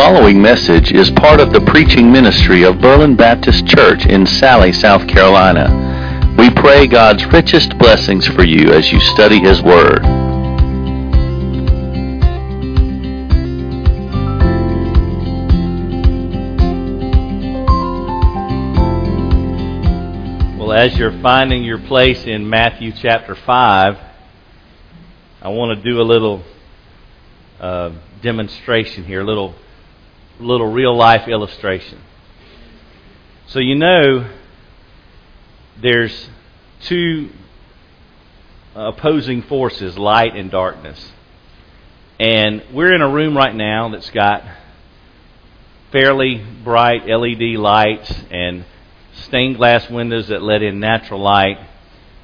following message is part of the preaching ministry of Berlin Baptist Church in Salley, South Carolina. We pray God's richest blessings for you as you study His Word. Well, as you're finding your place in Matthew chapter 5, I want to do a little uh, demonstration here, a little, little real life illustration. So, you know, there's two opposing forces, light and darkness. And we're in a room right now that's got fairly bright LED lights and stained glass windows that let in natural light.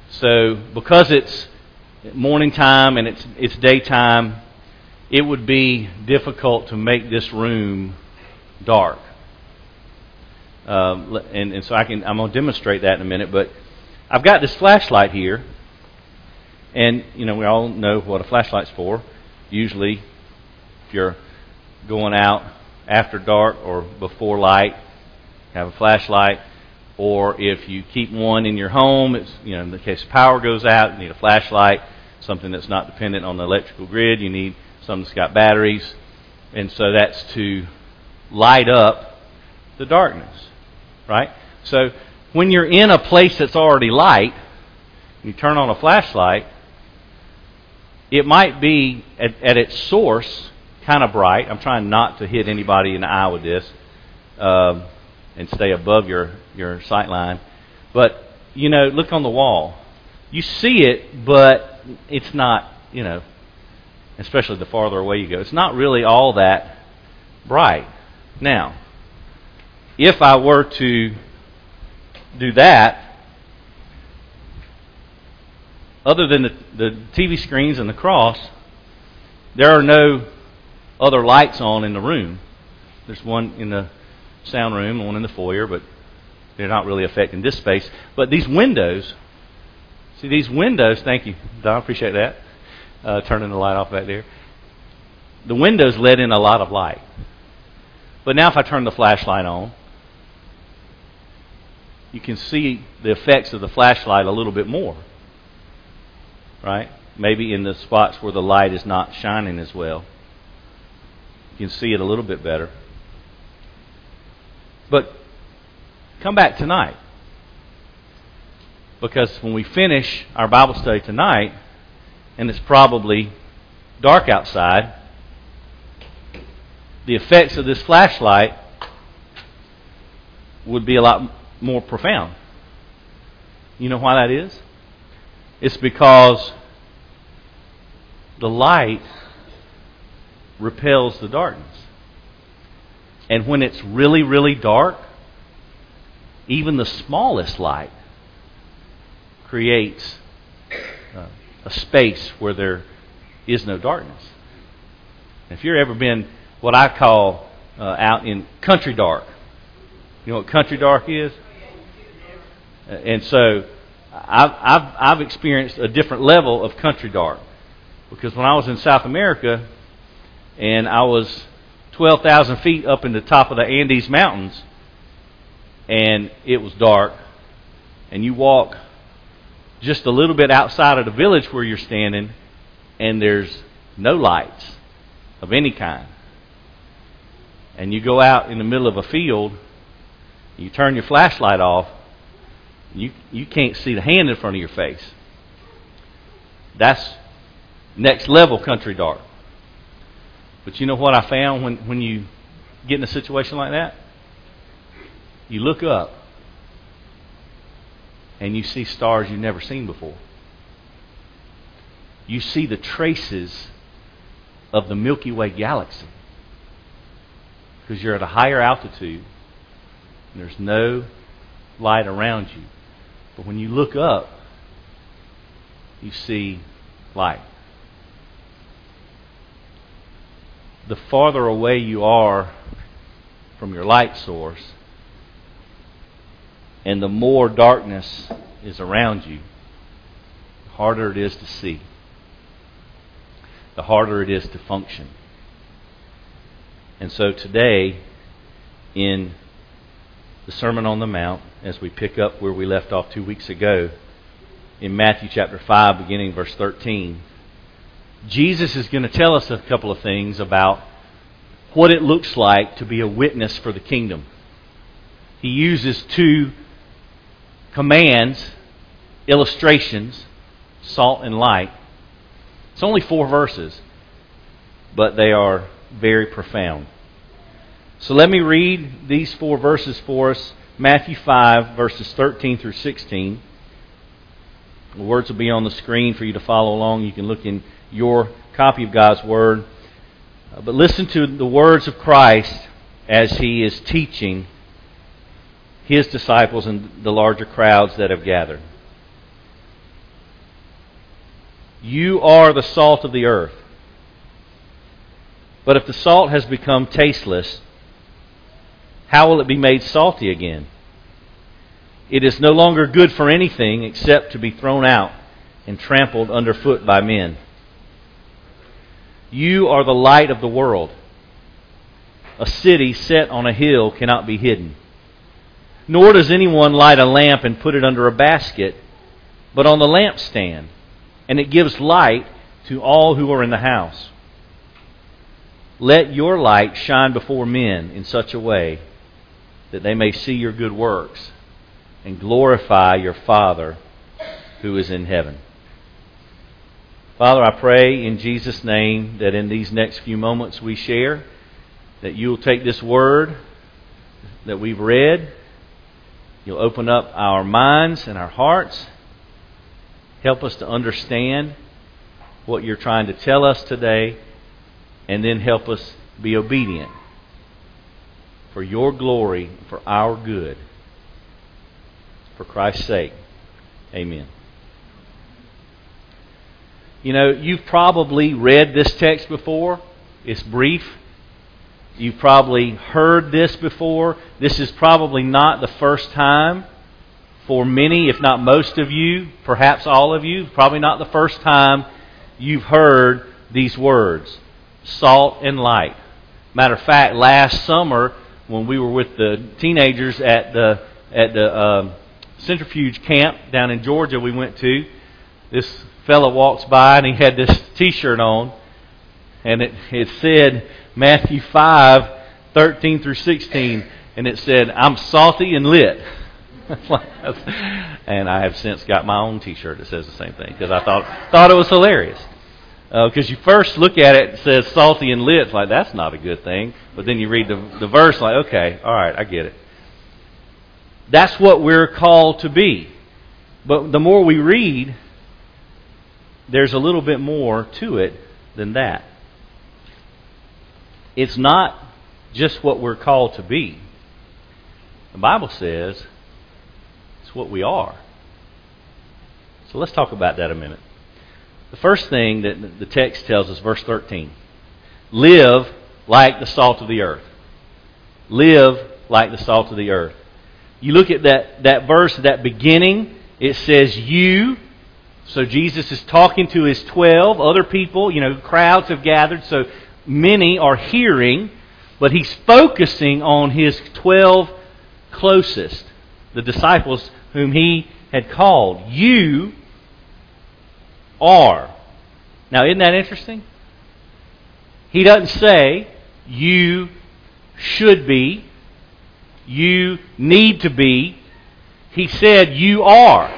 So, because it's morning time and it's, it's daytime, it would be difficult to make this room dark. Uh, and, and so I can, I'm going to demonstrate that in a minute. But I've got this flashlight here, and you know we all know what a flashlight's for. Usually, if you're going out after dark or before light, have a flashlight. Or if you keep one in your home, it's you know in the case power goes out, you need a flashlight. Something that's not dependent on the electrical grid, you need something that's got batteries. And so that's to light up the darkness, right? So when you're in a place that's already light, you turn on a flashlight, it might be at, at its source kind of bright. I'm trying not to hit anybody in the eye with this um, and stay above your, your sight line. But, you know, look on the wall. You see it, but it's not, you know, especially the farther away you go. It's not really all that bright. Now, if I were to do that, other than the, the TV screens and the cross, there are no other lights on in the room. There's one in the sound room, one in the foyer, but they're not really affecting this space. But these windows, see these windows, thank you, Don, appreciate that uh, turning the light off back there. The windows let in a lot of light. But now, if I turn the flashlight on, you can see the effects of the flashlight a little bit more. Right? Maybe in the spots where the light is not shining as well. You can see it a little bit better. But come back tonight. Because when we finish our Bible study tonight, and it's probably dark outside, the effects of this flashlight would be a lot more profound. You know why that is? It's because the light repels the darkness. And when it's really, really dark, even the smallest light creates uh, a space where there is no darkness. If you've ever been what I call uh, out in country dark, you know what country dark is? Uh, and so I've, I've, I've experienced a different level of country dark. Because when I was in South America and I was 12,000 feet up in the top of the Andes Mountains and it was dark, and you walk just a little bit outside of the village where you're standing, and there's no lights of any kind. And you go out in the middle of a field, you turn your flashlight off, you, you can't see the hand in front of your face. That's next level country dark. But you know what I found when, when you get in a situation like that? You look up and you see stars you've never seen before. You see the traces of the Milky Way galaxy because you're at a higher altitude and there's no light around you. But when you look up, you see light. The farther away you are from your light source, and the more darkness is around you, the harder it is to see, the harder it is to function. And so today, in the Sermon on the Mount, as we pick up where we left off two weeks ago, in Matthew chapter 5, beginning verse 13, Jesus is going to tell us a couple of things about what it looks like to be a witness for the kingdom. He uses two commands, illustrations, salt and light. It's only four verses, but they are very profound. So let me read these four verses for us Matthew 5, verses 13 through 16. The words will be on the screen for you to follow along. You can look in your copy of God's Word. Uh, but listen to the words of Christ as he is teaching his disciples and the larger crowds that have gathered. You are the salt of the earth. But if the salt has become tasteless, how will it be made salty again? It is no longer good for anything except to be thrown out and trampled underfoot by men. You are the light of the world. A city set on a hill cannot be hidden. Nor does anyone light a lamp and put it under a basket, but on the lampstand, and it gives light to all who are in the house. Let your light shine before men in such a way that they may see your good works and glorify your Father who is in heaven. Father, I pray in Jesus' name that in these next few moments we share, that you'll take this word that we've read, you'll open up our minds and our hearts, help us to understand what you're trying to tell us today and then help us be obedient for your glory, for our good. For Christ's sake. Amen. You know, you've probably read this text before. It's brief. You've probably heard this before. This is probably not the first time for many, if not most of you, perhaps all of you, probably not the first time you've heard these words salt and light. Matter of fact, last summer when we were with the teenagers at the at the uh, centrifuge camp down in Georgia, we went to. This fellow walks by and he had this T-shirt on, and it it said Matthew five thirteen through sixteen, and it said, "I'm salty and lit." and I have since got my own T-shirt that says the same thing because I thought thought it was hilarious. Because uh, you first look at it, it says salty and lit. It's like, that's not a good thing. But then you read the, the verse, like, okay, all right, I get it. That's what we're called to be. But the more we read, there's a little bit more to it than that. It's not just what we're called to be. The Bible says it's what we are. So let's talk about that a minute. The first thing that the text tells us, verse 13 live like the salt of the earth. Live like the salt of the earth. You look at that, that verse, that beginning, it says, You. So Jesus is talking to his 12 other people. You know, crowds have gathered, so many are hearing, but he's focusing on his 12 closest, the disciples whom he had called. You are. Now, isn't that interesting? He doesn't say you should be, you need to be. He said you are.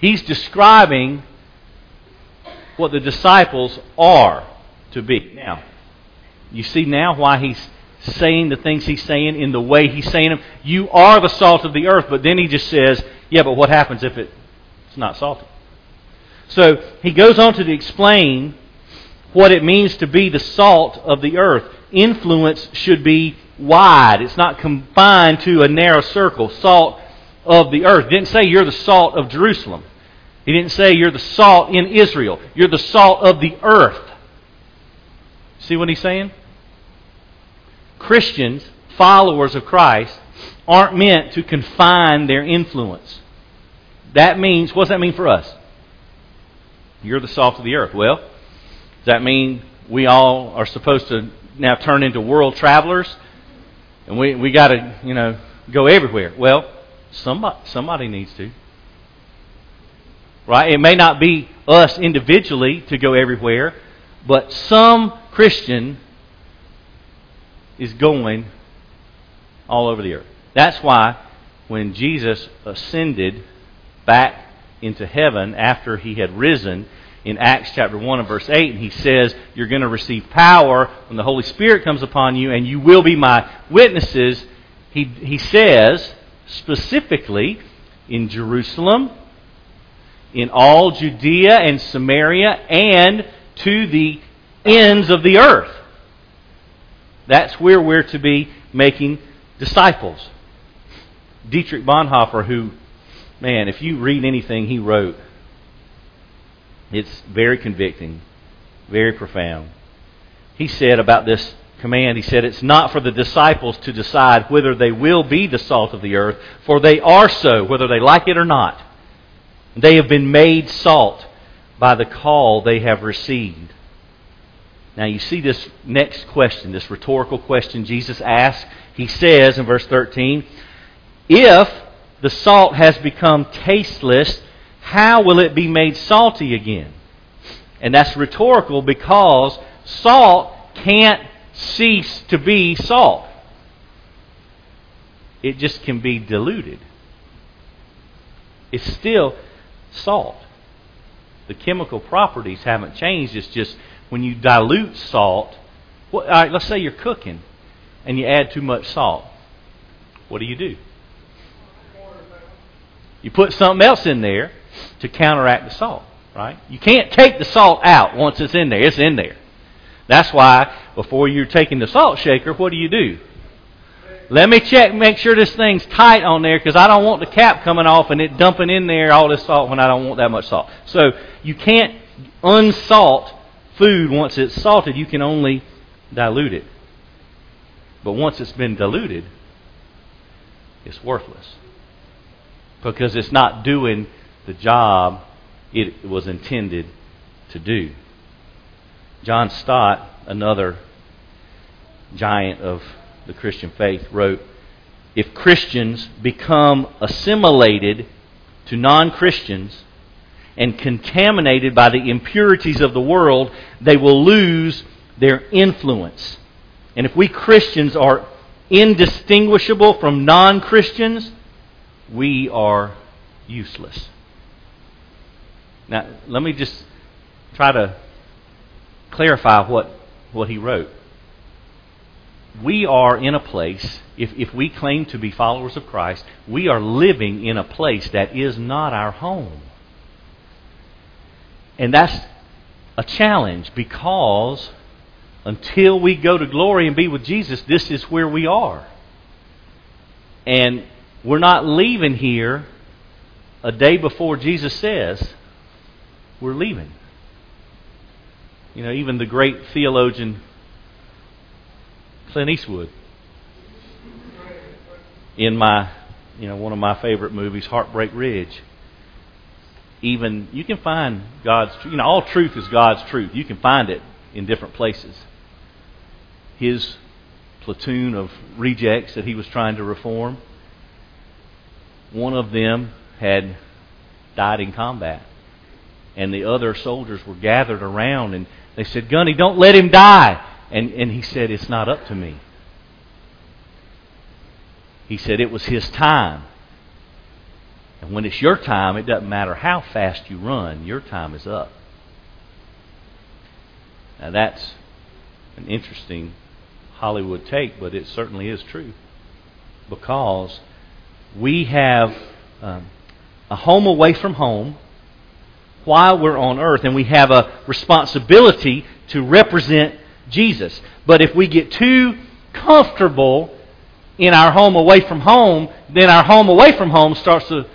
He's describing what the disciples are to be. Now, you see now why he's saying the things he's saying in the way he's saying them. You are the salt of the earth, but then he just says, yeah, but what happens if it's not salty? So he goes on to explain what it means to be the salt of the earth. Influence should be wide. It's not confined to a narrow circle. Salt of the earth. He didn't say you're the salt of Jerusalem. He didn't say you're the salt in Israel. You're the salt of the earth. See what he's saying? Christians, followers of Christ, aren't meant to confine their influence. That means, what does that mean for us? You're the salt of the earth. Well, does that mean we all are supposed to now turn into world travelers, and we we got to you know go everywhere. Well, somebody somebody needs to. Right? It may not be us individually to go everywhere, but some Christian is going all over the earth. That's why when Jesus ascended back into heaven after he had risen in Acts chapter 1 and verse 8, and he says, You're going to receive power when the Holy Spirit comes upon you, and you will be my witnesses. He, he says specifically in Jerusalem, in all Judea and Samaria, and to the ends of the earth. That's where we're to be making disciples. Dietrich Bonhoeffer, who, man, if you read anything he wrote, it's very convicting, very profound. He said about this command, he said, It's not for the disciples to decide whether they will be the salt of the earth, for they are so, whether they like it or not. They have been made salt by the call they have received. Now, you see this next question, this rhetorical question Jesus asks. He says in verse 13, If the salt has become tasteless, how will it be made salty again? And that's rhetorical because salt can't cease to be salt. It just can be diluted. It's still salt. The chemical properties haven't changed. It's just when you dilute salt, well, all right, let's say you're cooking and you add too much salt. What do you do? You put something else in there to counteract the salt, right? You can't take the salt out once it's in there. It's in there. That's why before you're taking the salt shaker, what do you do? Let me check, make sure this thing's tight on there because I don't want the cap coming off and it dumping in there all this salt when I don't want that much salt. So you can't unsalt food once it's salted. You can only dilute it. But once it's been diluted, it's worthless because it's not doing the job it was intended to do. John Stott, another giant of the Christian faith, wrote If Christians become assimilated to non Christians and contaminated by the impurities of the world, they will lose their influence. And if we Christians are indistinguishable from non Christians, we are useless. Now, let me just try to clarify what, what he wrote. We are in a place, if, if we claim to be followers of Christ, we are living in a place that is not our home. And that's a challenge because until we go to glory and be with Jesus, this is where we are. And we're not leaving here a day before Jesus says we're leaving. You know, even the great theologian Clint Eastwood in my, you know, one of my favorite movies, Heartbreak Ridge. Even you can find God's, you know, all truth is God's truth. You can find it in different places. His platoon of rejects that he was trying to reform, one of them had died in combat. And the other soldiers were gathered around and they said, Gunny, don't let him die. And, and he said, It's not up to me. He said, It was his time. And when it's your time, it doesn't matter how fast you run, your time is up. Now that's an interesting Hollywood take, but it certainly is true. Because we have um, a home away from home while we're on earth, and we have a responsibility to represent Jesus. But if we get too comfortable in our home away from home, then our home away from home starts to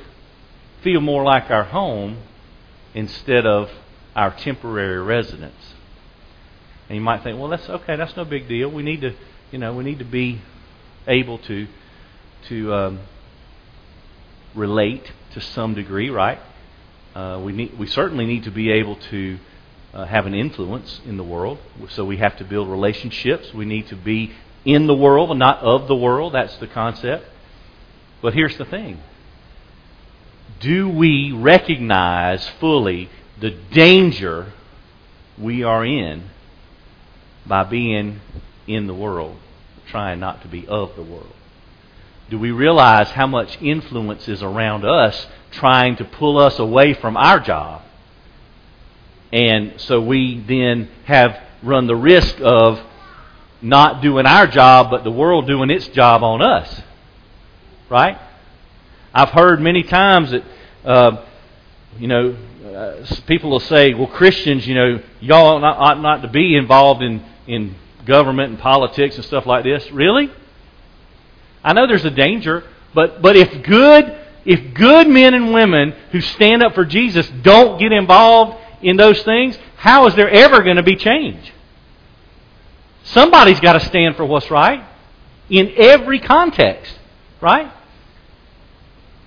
feel more like our home instead of our temporary residence. And you might think, well, that's okay. That's no big deal. We need to, you know, we need to be able to to um, relate to some degree, right? Uh, we need, we certainly need to be able to uh, have an influence in the world. So we have to build relationships. We need to be in the world and not of the world. That's the concept. But here's the thing do we recognize fully the danger we are in by being in the world, trying not to be of the world? Do we realize how much influence is around us trying to pull us away from our job? And so we then have run the risk of not doing our job, but the world doing its job on us. Right? I've heard many times that, uh, you know, uh, people will say, well, Christians, you know, y'all ought not, ought not to be involved in, in government and politics and stuff like this. Really? I know there's a danger, but, but if good if good men and women who stand up for Jesus don't get involved in those things, how is there ever going to be change? Somebody's got to stand for what's right in every context, right?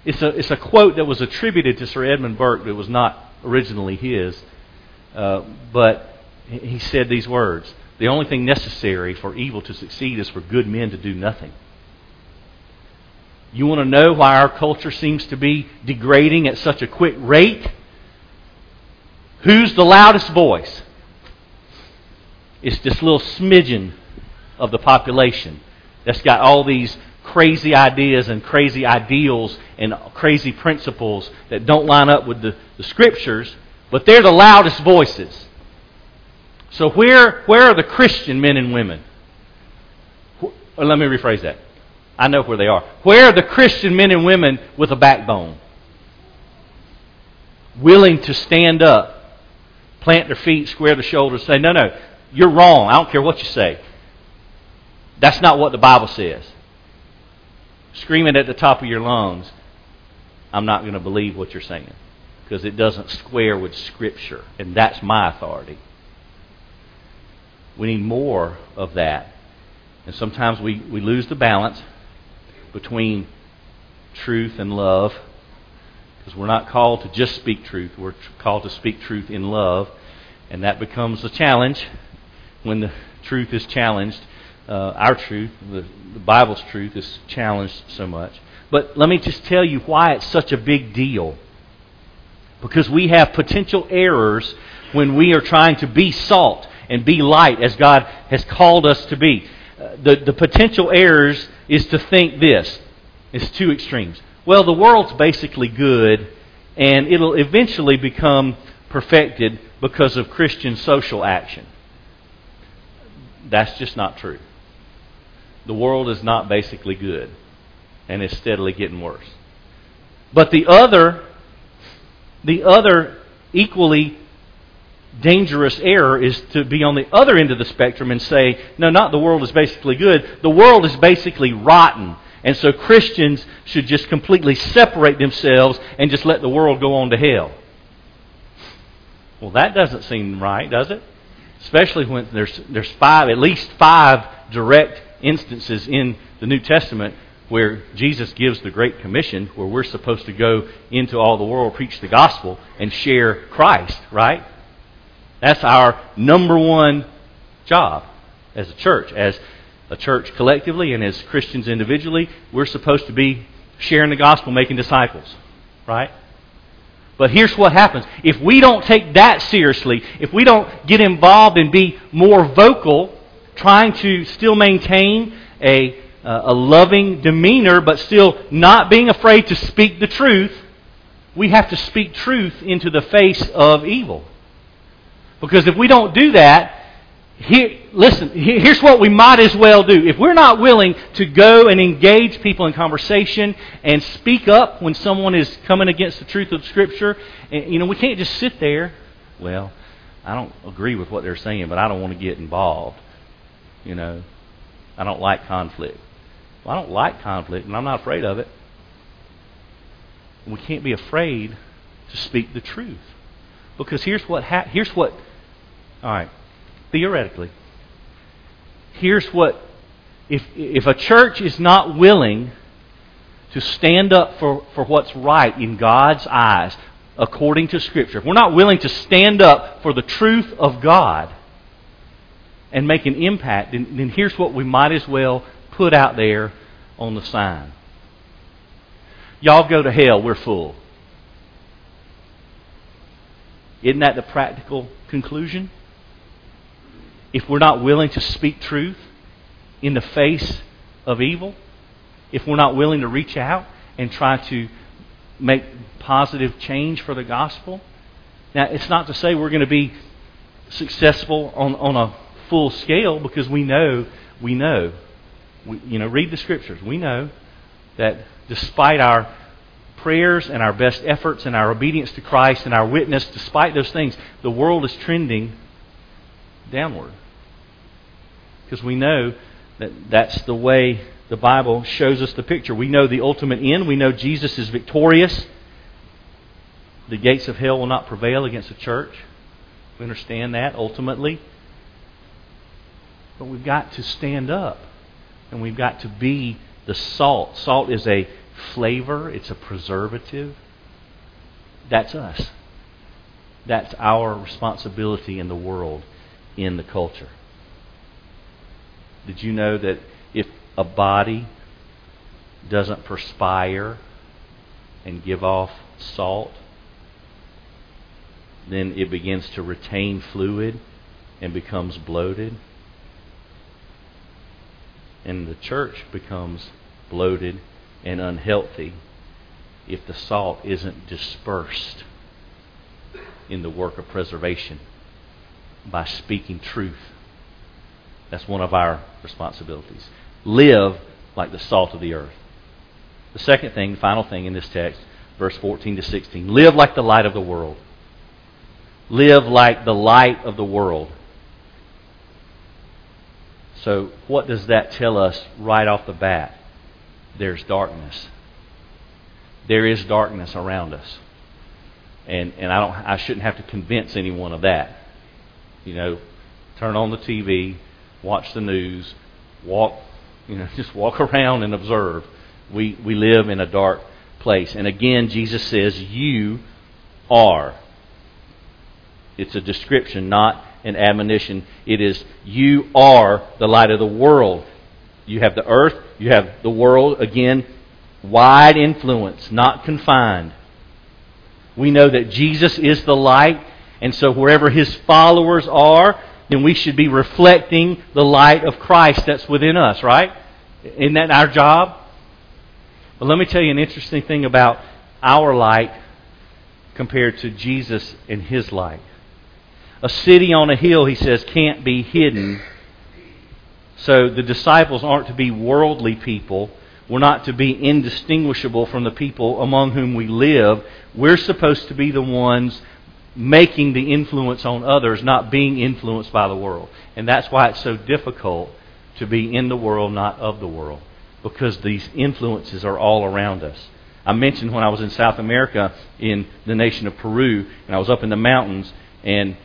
It's a, it's a quote that was attributed to Sir Edmund Burke that was not originally his, uh, but he said these words The only thing necessary for evil to succeed is for good men to do nothing. You want to know why our culture seems to be degrading at such a quick rate? Who's the loudest voice? It's this little smidgen of the population that's got all these crazy ideas and crazy ideals and crazy principles that don't line up with the, the scriptures, but they're the loudest voices. So where where are the Christian men and women? let me rephrase that. I know where they are. Where are the Christian men and women with a backbone? Willing to stand up, plant their feet, square their shoulders, say, No, no, you're wrong. I don't care what you say. That's not what the Bible says. Screaming at the top of your lungs, I'm not going to believe what you're saying because it doesn't square with Scripture, and that's my authority. We need more of that. And sometimes we, we lose the balance between truth and love. Because we're not called to just speak truth, we're called to speak truth in love. And that becomes a challenge when the truth is challenged. Uh, our truth, the, the Bible's truth, is challenged so much. But let me just tell you why it's such a big deal. Because we have potential errors when we are trying to be salt and be light as God has called us to be. The, the potential errors is to think this. It's two extremes. Well, the world's basically good, and it'll eventually become perfected because of Christian social action. That's just not true. The world is not basically good, and it's steadily getting worse. But the other, the other equally dangerous error is to be on the other end of the spectrum and say, no, not the world is basically good. The world is basically rotten. And so Christians should just completely separate themselves and just let the world go on to hell. Well, that doesn't seem right, does it? Especially when there's, there's five, at least five direct instances in the New Testament where Jesus gives the Great Commission, where we're supposed to go into all the world, preach the gospel, and share Christ, right? That's our number one job as a church. As a church collectively and as Christians individually, we're supposed to be sharing the gospel, making disciples. Right? But here's what happens. If we don't take that seriously, if we don't get involved and be more vocal, trying to still maintain a, uh, a loving demeanor, but still not being afraid to speak the truth, we have to speak truth into the face of evil. Because if we don't do that, here, listen, here's what we might as well do. If we're not willing to go and engage people in conversation and speak up when someone is coming against the truth of Scripture, eh, you know, we can't just sit there. Well, I don't agree with what they're saying, but I don't want to get involved. You know, I don't like conflict. Well, I don't like conflict, and I'm not afraid of it. We can't be afraid to speak the truth. Because here's what ha- here's what all right. Theoretically, here's what if if a church is not willing to stand up for, for what's right in God's eyes, according to Scripture, if we're not willing to stand up for the truth of God and make an impact, then, then here's what we might as well put out there on the sign. Y'all go to hell, we're full. Isn't that the practical conclusion? If we're not willing to speak truth in the face of evil, if we're not willing to reach out and try to make positive change for the gospel. Now, it's not to say we're going to be successful on, on a full scale because we know, we know, we, you know, read the scriptures. We know that despite our prayers and our best efforts and our obedience to Christ and our witness, despite those things, the world is trending downward. Because we know that that's the way the Bible shows us the picture. We know the ultimate end. We know Jesus is victorious. The gates of hell will not prevail against the church. We understand that ultimately. But we've got to stand up and we've got to be the salt. Salt is a flavor, it's a preservative. That's us. That's our responsibility in the world, in the culture. Did you know that if a body doesn't perspire and give off salt, then it begins to retain fluid and becomes bloated. And the church becomes bloated and unhealthy if the salt isn't dispersed in the work of preservation by speaking truth. That's one of our responsibilities. Live like the salt of the earth. The second thing, final thing in this text, verse 14 to 16. Live like the light of the world. Live like the light of the world. So, what does that tell us right off the bat? There's darkness. There is darkness around us. And, and I, don't, I shouldn't have to convince anyone of that. You know, turn on the TV, watch the news, walk, you know, just walk around and observe. We, we live in a dark place. And again, Jesus says, You are. It's a description, not an admonition. It is, You are the light of the world. You have the earth, you have the world. Again, wide influence, not confined. We know that Jesus is the light, and so wherever his followers are, then we should be reflecting the light of Christ that's within us, right? Isn't that our job? But let me tell you an interesting thing about our light compared to Jesus and his light. A city on a hill, he says, can't be hidden. So the disciples aren't to be worldly people. We're not to be indistinguishable from the people among whom we live. We're supposed to be the ones making the influence on others, not being influenced by the world. And that's why it's so difficult to be in the world, not of the world, because these influences are all around us. I mentioned when I was in South America in the nation of Peru, and I was up in the mountains, and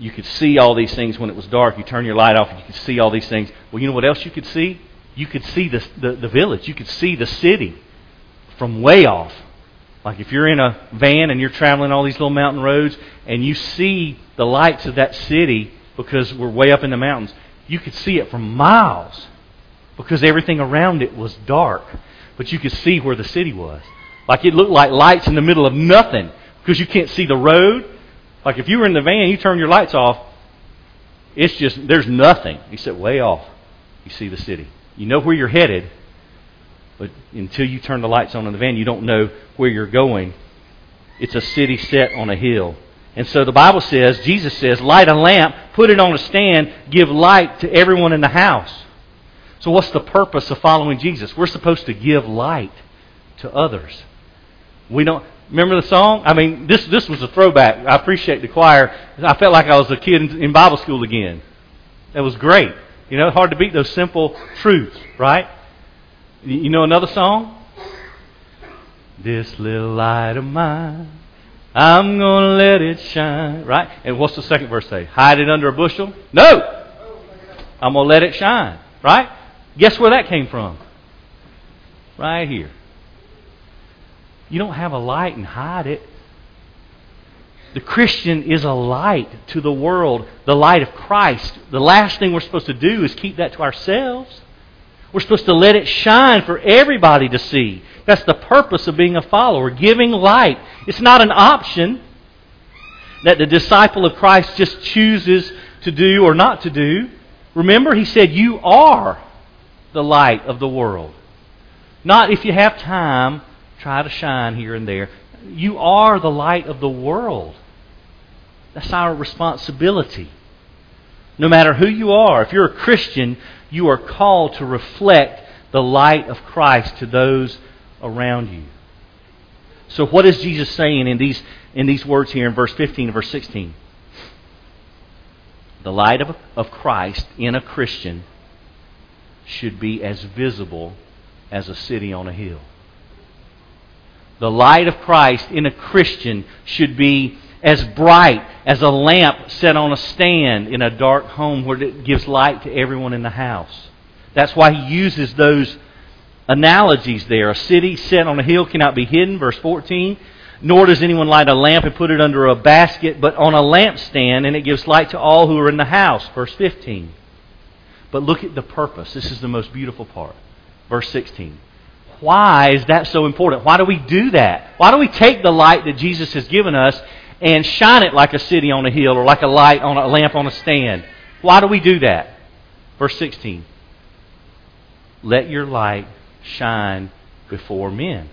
you could see all these things when it was dark. You turn your light off, and you could see all these things. Well, you know what else you could see? You could see the, the, the village. You could see the city from way off. Like if you're in a van and you're traveling all these little mountain roads and you see the lights of that city because we're way up in the mountains, you could see it from miles because everything around it was dark. But you could see where the city was. Like it looked like lights in the middle of nothing because you can't see the road. Like if you were in the van, you turn your lights off, it's just, there's nothing except way off. You see the city. You know where you're headed, but until you turn the lights on in the van, you don't know where you're going. It's a city set on a hill. And so the Bible says, Jesus says, light a lamp, put it on a stand, give light to everyone in the house. So what's the purpose of following Jesus? We're supposed to give light to others. We don't remember the song? I mean, this this was a throwback. I appreciate the choir. I felt like I was a kid in, in Bible school again. That was great. You know, hard to beat those simple truths, right? You know another song? This little light of mine, I'm going to let it shine. Right? And what's the second verse say? Hide it under a bushel? No! I'm going to let it shine. Right? Guess where that came from? Right here. You don't have a light and hide it. The Christian is a light to the world, the light of Christ. The last thing we're supposed to do is keep that to ourselves. We're supposed to let it shine for everybody to see. That's the purpose of being a follower, giving light. It's not an option that the disciple of Christ just chooses to do or not to do. Remember, he said, You are the light of the world. Not if you have time, try to shine here and there. You are the light of the world. That's our responsibility. No matter who you are, if you're a Christian, you are called to reflect the light of Christ to those around you. So, what is Jesus saying in these, in these words here in verse 15 and verse 16? The light of, of Christ in a Christian should be as visible as a city on a hill. The light of Christ in a Christian should be as bright as a lamp set on a stand in a dark home where it gives light to everyone in the house. That's why he uses those analogies there. A city set on a hill cannot be hidden, verse 14. Nor does anyone light a lamp and put it under a basket, but on a lampstand, and it gives light to all who are in the house, verse 15. But look at the purpose. This is the most beautiful part. Verse 16. Why is that so important? Why do we do that? Why do we take the light that Jesus has given us and shine it like a city on a hill or like a light on a lamp on a stand? Why do we do that? Verse 16. Let your light shine before men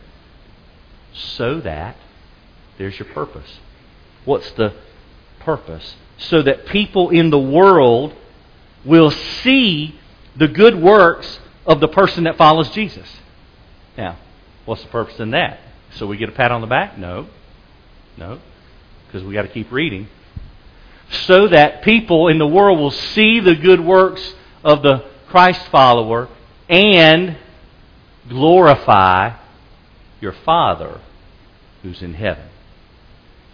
so that there's your purpose. What's the purpose? So that people in the world will see the good works of the person that follows Jesus. Now, what's the purpose in that? So we get a pat on the back? No. No. Because we got to keep reading. So that people in the world will see the good works of the Christ follower and glorify your Father who's in heaven.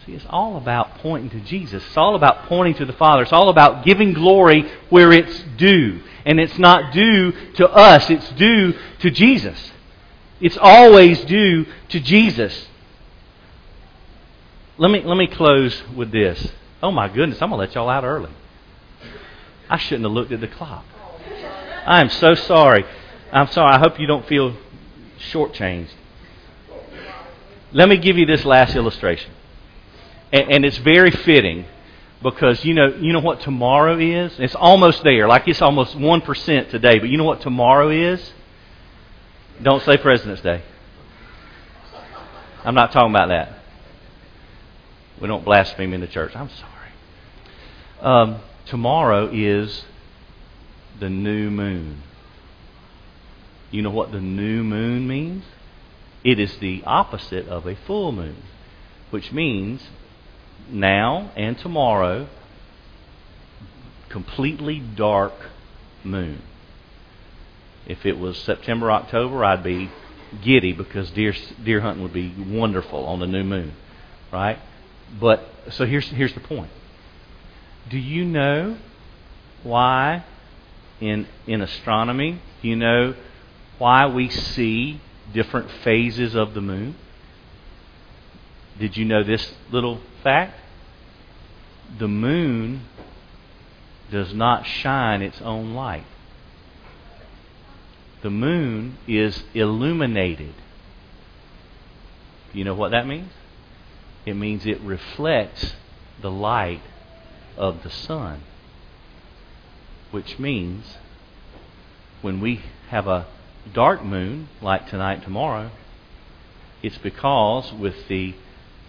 See, it's all about pointing to Jesus. It's all about pointing to the Father. It's all about giving glory where it's due. And it's not due to us, it's due to Jesus. It's always due to Jesus. Let me, let me close with this. Oh my goodness, I'm to let y'all out early. I shouldn't have looked at the clock. I am so sorry. I'm sorry. I hope you don't feel shortchanged. Let me give you this last illustration. And, and it's very fitting because you know, you know what tomorrow is? It's almost there. Like it's almost 1% today. But you know what tomorrow is? Don't say President's Day. I'm not talking about that. We don't blaspheme in the church. I'm sorry. Um, tomorrow is the new moon. You know what the new moon means? It is the opposite of a full moon, which means now and tomorrow, completely dark moon. If it was September, October, I'd be giddy because deer deer hunting would be wonderful on the new moon, right? But so here's here's the point. Do you know why in in astronomy, do you know why we see different phases of the moon? Did you know this little fact? The moon does not shine its own light. The moon is illuminated. You know what that means? It means it reflects the light of the sun. Which means when we have a dark moon, like tonight, tomorrow, it's because with the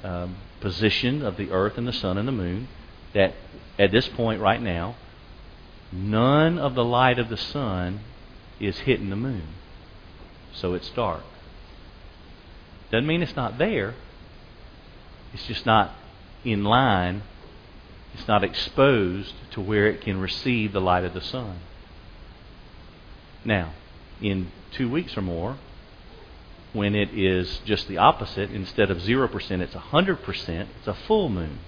um, position of the earth and the sun and the moon that at this point right now, none of the light of the sun is hitting the moon. So it's dark. Doesn't mean it's not there. It's just not in line. It's not exposed to where it can receive the light of the sun. Now, in two weeks or more, when it is just the opposite. Instead of 0%, it's 100%. It's a full moon.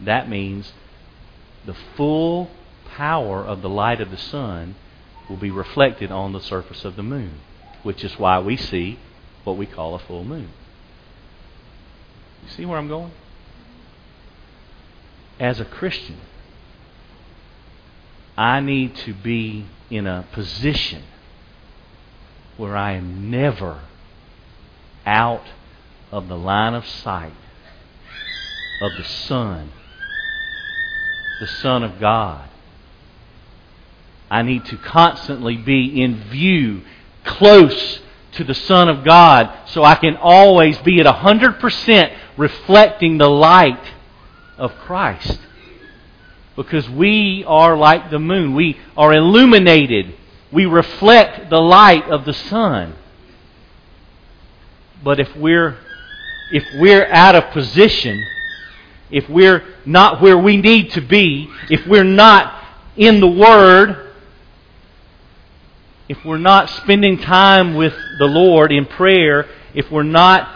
That means the full power of the light of the sun will be reflected on the surface of the moon, which is why we see what we call a full moon. You see where I'm going? as a Christian, I need to be in a position where I am never out of the line of sight of the Son, the Son of God. I need to constantly be in view, close to the Son of God, so I can always be at 100% reflecting the light of Christ. Because we are like the moon. We are illuminated. We reflect the light of the sun. But if we're if we're out of position, if we're not where we need to be, if we're not in the Word, if we're not spending time with the Lord in prayer, if we're not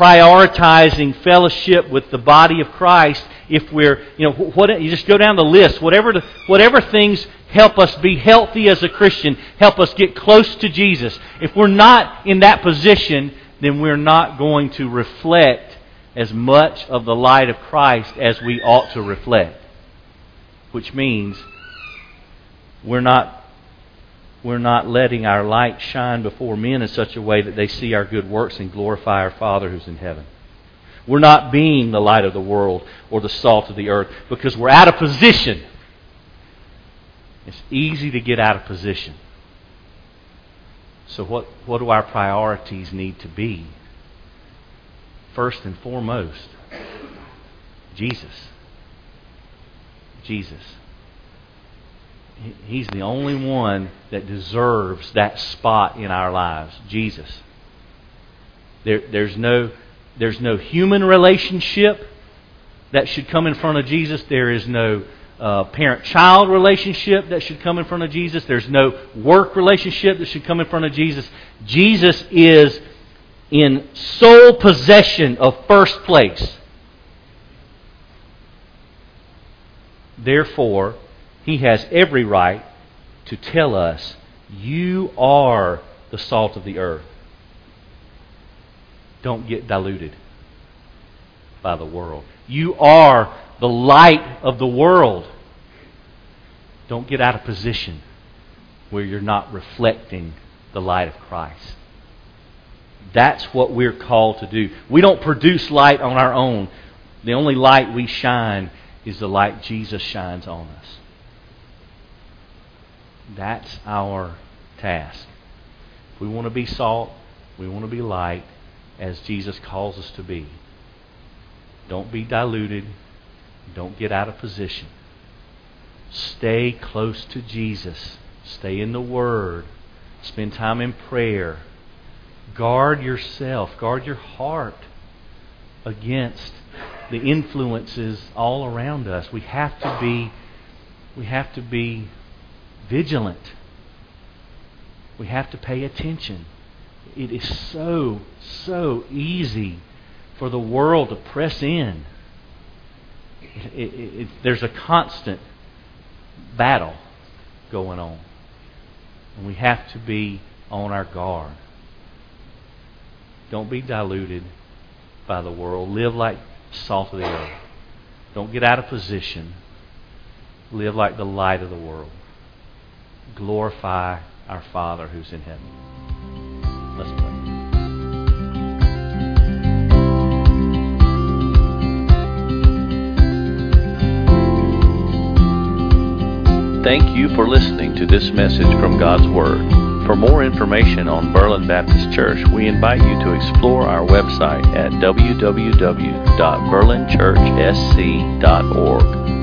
prioritizing fellowship with the body of Christ, if we're, you know, what, you just go down the list, whatever, the, whatever things help us be healthy as a Christian, help us get close to Jesus. If we're not in that position, then we're not going to reflect as much of the light of Christ as we ought to reflect. Which means we're not we're not letting our light shine before men in such a way that they see our good works and glorify our Father who's in heaven. We're not being the light of the world or the salt of the earth because we're out of position. It's easy to get out of position. So, what, what do our priorities need to be? First and foremost, Jesus. Jesus. He's the only one that deserves that spot in our lives. Jesus. There, there's, no, there's no human relationship that should come in front of Jesus. There is no uh, parent child relationship that should come in front of Jesus. There's no work relationship that should come in front of Jesus. Jesus is in sole possession of first place. Therefore, he has every right to tell us, You are the salt of the earth. Don't get diluted by the world. You are the light of the world. Don't get out of position where you're not reflecting the light of Christ. That's what we're called to do. We don't produce light on our own. The only light we shine is the light Jesus shines on us. That's our task. If we want to be salt, we want to be light as Jesus calls us to be. Don't be diluted. Don't get out of position. Stay close to Jesus. Stay in the Word. Spend time in prayer. Guard yourself. Guard your heart against the influences all around us. We have to be we have to be vigilant. We have to pay attention. It is so, so easy for the world to press in. It, it, it, there's a constant battle going on. And we have to be on our guard. Don't be diluted by the world. Live like salt of the earth. Don't get out of position. Live like the light of the world. Glorify our Father who's in heaven. Let's pray. Thank you for listening to this message from God's Word. For more information on Berlin Baptist Church, we invite you to explore our website at www.berlinchurchsc.org.